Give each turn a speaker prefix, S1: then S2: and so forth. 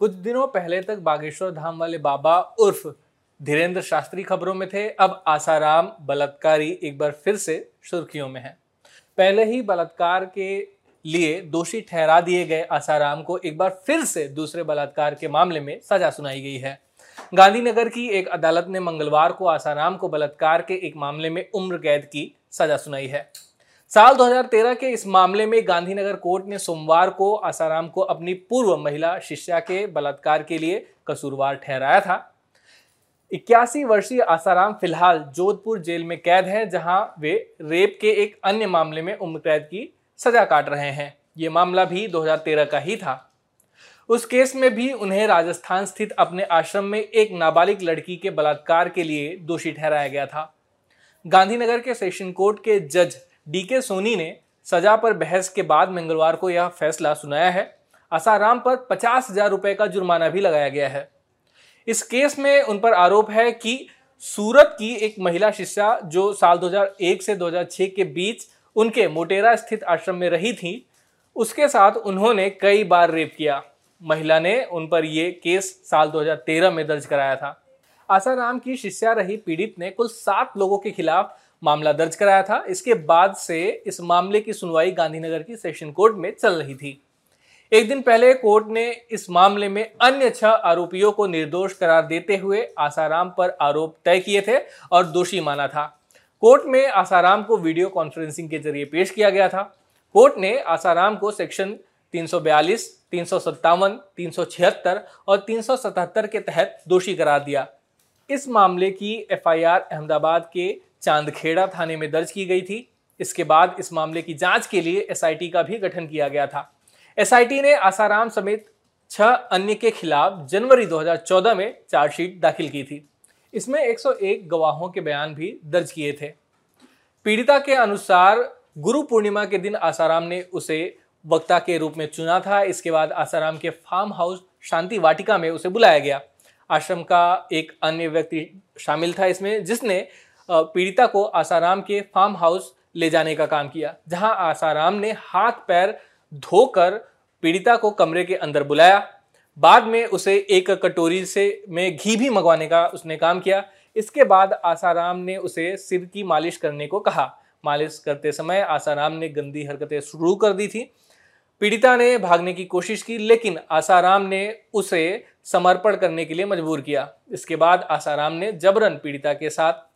S1: कुछ दिनों पहले तक बागेश्वर धाम वाले बाबा उर्फ़ धीरेन्द्र शास्त्री खबरों में थे, अब आसाराम बलात्कारी एक बार फिर से सुर्खियों में है। पहले ही बलात्कार के लिए दोषी ठहरा दिए गए आसाराम को एक बार फिर से दूसरे बलात्कार के मामले में सजा सुनाई गई है। गांधीनगर की एक अदालत ने मंगलवार को आसाराम को बलात्कार के एक मामले में उम्र कैद की सजा सुनाई है। साल 2013 के इस मामले में गांधीनगर कोर्ट ने सोमवार को आसाराम को अपनी पूर्व महिला शिष्या के बलात्कार के लिए कसूरवार ठहराया था। इक्यासी वर्षीय आसाराम फ़िलहाल जोधपुर जेल में कैद है, जहाँ वे रेप के एक अन्य मामले में उम्र कैद की सजा काट रहे हैं। ये मामला भी 2013 का ही था। उस केस में भी उन्हें राजस्थान स्थित अपने आश्रम में एक नाबालिग लड़की के बलात्कार के लिए दोषी ठहराया गया था। गांधीनगर के सेशन कोर्ट के जज डीके सोनी ने सजा पर बहस के बाद मंगलवार को यह फैसला सुनाया है। आसाराम पर पचास हज़ार रुपए का जुर्माना भी लगाया गया है। इस केस में उन पर आरोप है कि सूरत की एक महिला शिष्या जो साल 2001 से 2006 के बीच उनके मोटेरा स्थित आश्रम में रही थी, उसके साथ उन्होंने कई बार रेप किया। महिला ने उन पर यह केस साल 2013 में दर्ज कराया था। आसाराम की शिष्या रही पीड़ित ने कुल सात लोगों के खिलाफ मामला दर्ज कराया था। इसके बाद से इस मामले की सुनवाई गांधीनगर की सेशन कोर्ट में चल रही थी। एक दिन पहले कोर्ट ने इस मामले में अन्य छह आरोपियों को निर्दोष करार देते हुए आसाराम पर आरोप तय किए थे और दोषी माना था। कोर्ट में आसाराम को वीडियो कॉन्फ्रेंसिंग के ज़रिए पेश किया गया था। कोर्ट ने आसाराम को सेक्शन 342, 357, 376 और 377 के तहत दोषी करार दिया। इस मामले की एफआईआर अहमदाबाद के चांदखेड़ा थाने में दर्ज की गई थी। इसके बाद इस मामले की जाँच के लिए एसआईटी का भी गठन किया गया था। एसआईटी ने आसाराम समेत छह अन्य के खिलाफ जनवरी 2014 में चार्जशीट दाखिल की थी। इसमें 101 गवाहों के बयान भी दर्ज किए थे। पीड़िता के अनुसार गुरु पूर्णिमा के दिन आसाराम ने उसे वक्ता के रूप में चुना था। इसके बाद आसाराम के फार्म हाउस शांति वाटिका में उसे बुलाया गया। आश्रम का एक अन्य व्यक्ति शामिल था इसमें, जिसने पीड़िता को आसाराम के फार्म हाउस ले जाने का काम किया, जहाँ आसाराम ने हाथ पैर धोकर पीड़िता को कमरे के अंदर बुलाया। बाद में उसे एक कटोरी से में घी भी मंगवाने का उसने काम किया। इसके बाद आसाराम ने उसे सिर की मालिश करने को कहा। मालिश करते समय आसाराम ने गंदी हरकतें शुरू कर दी थी। पीड़िता ने भागने की कोशिश की, लेकिन आसाराम ने उसे समर्पण करने के लिए मजबूर किया। इसके बाद आसाराम ने जबरन पीड़िता के साथ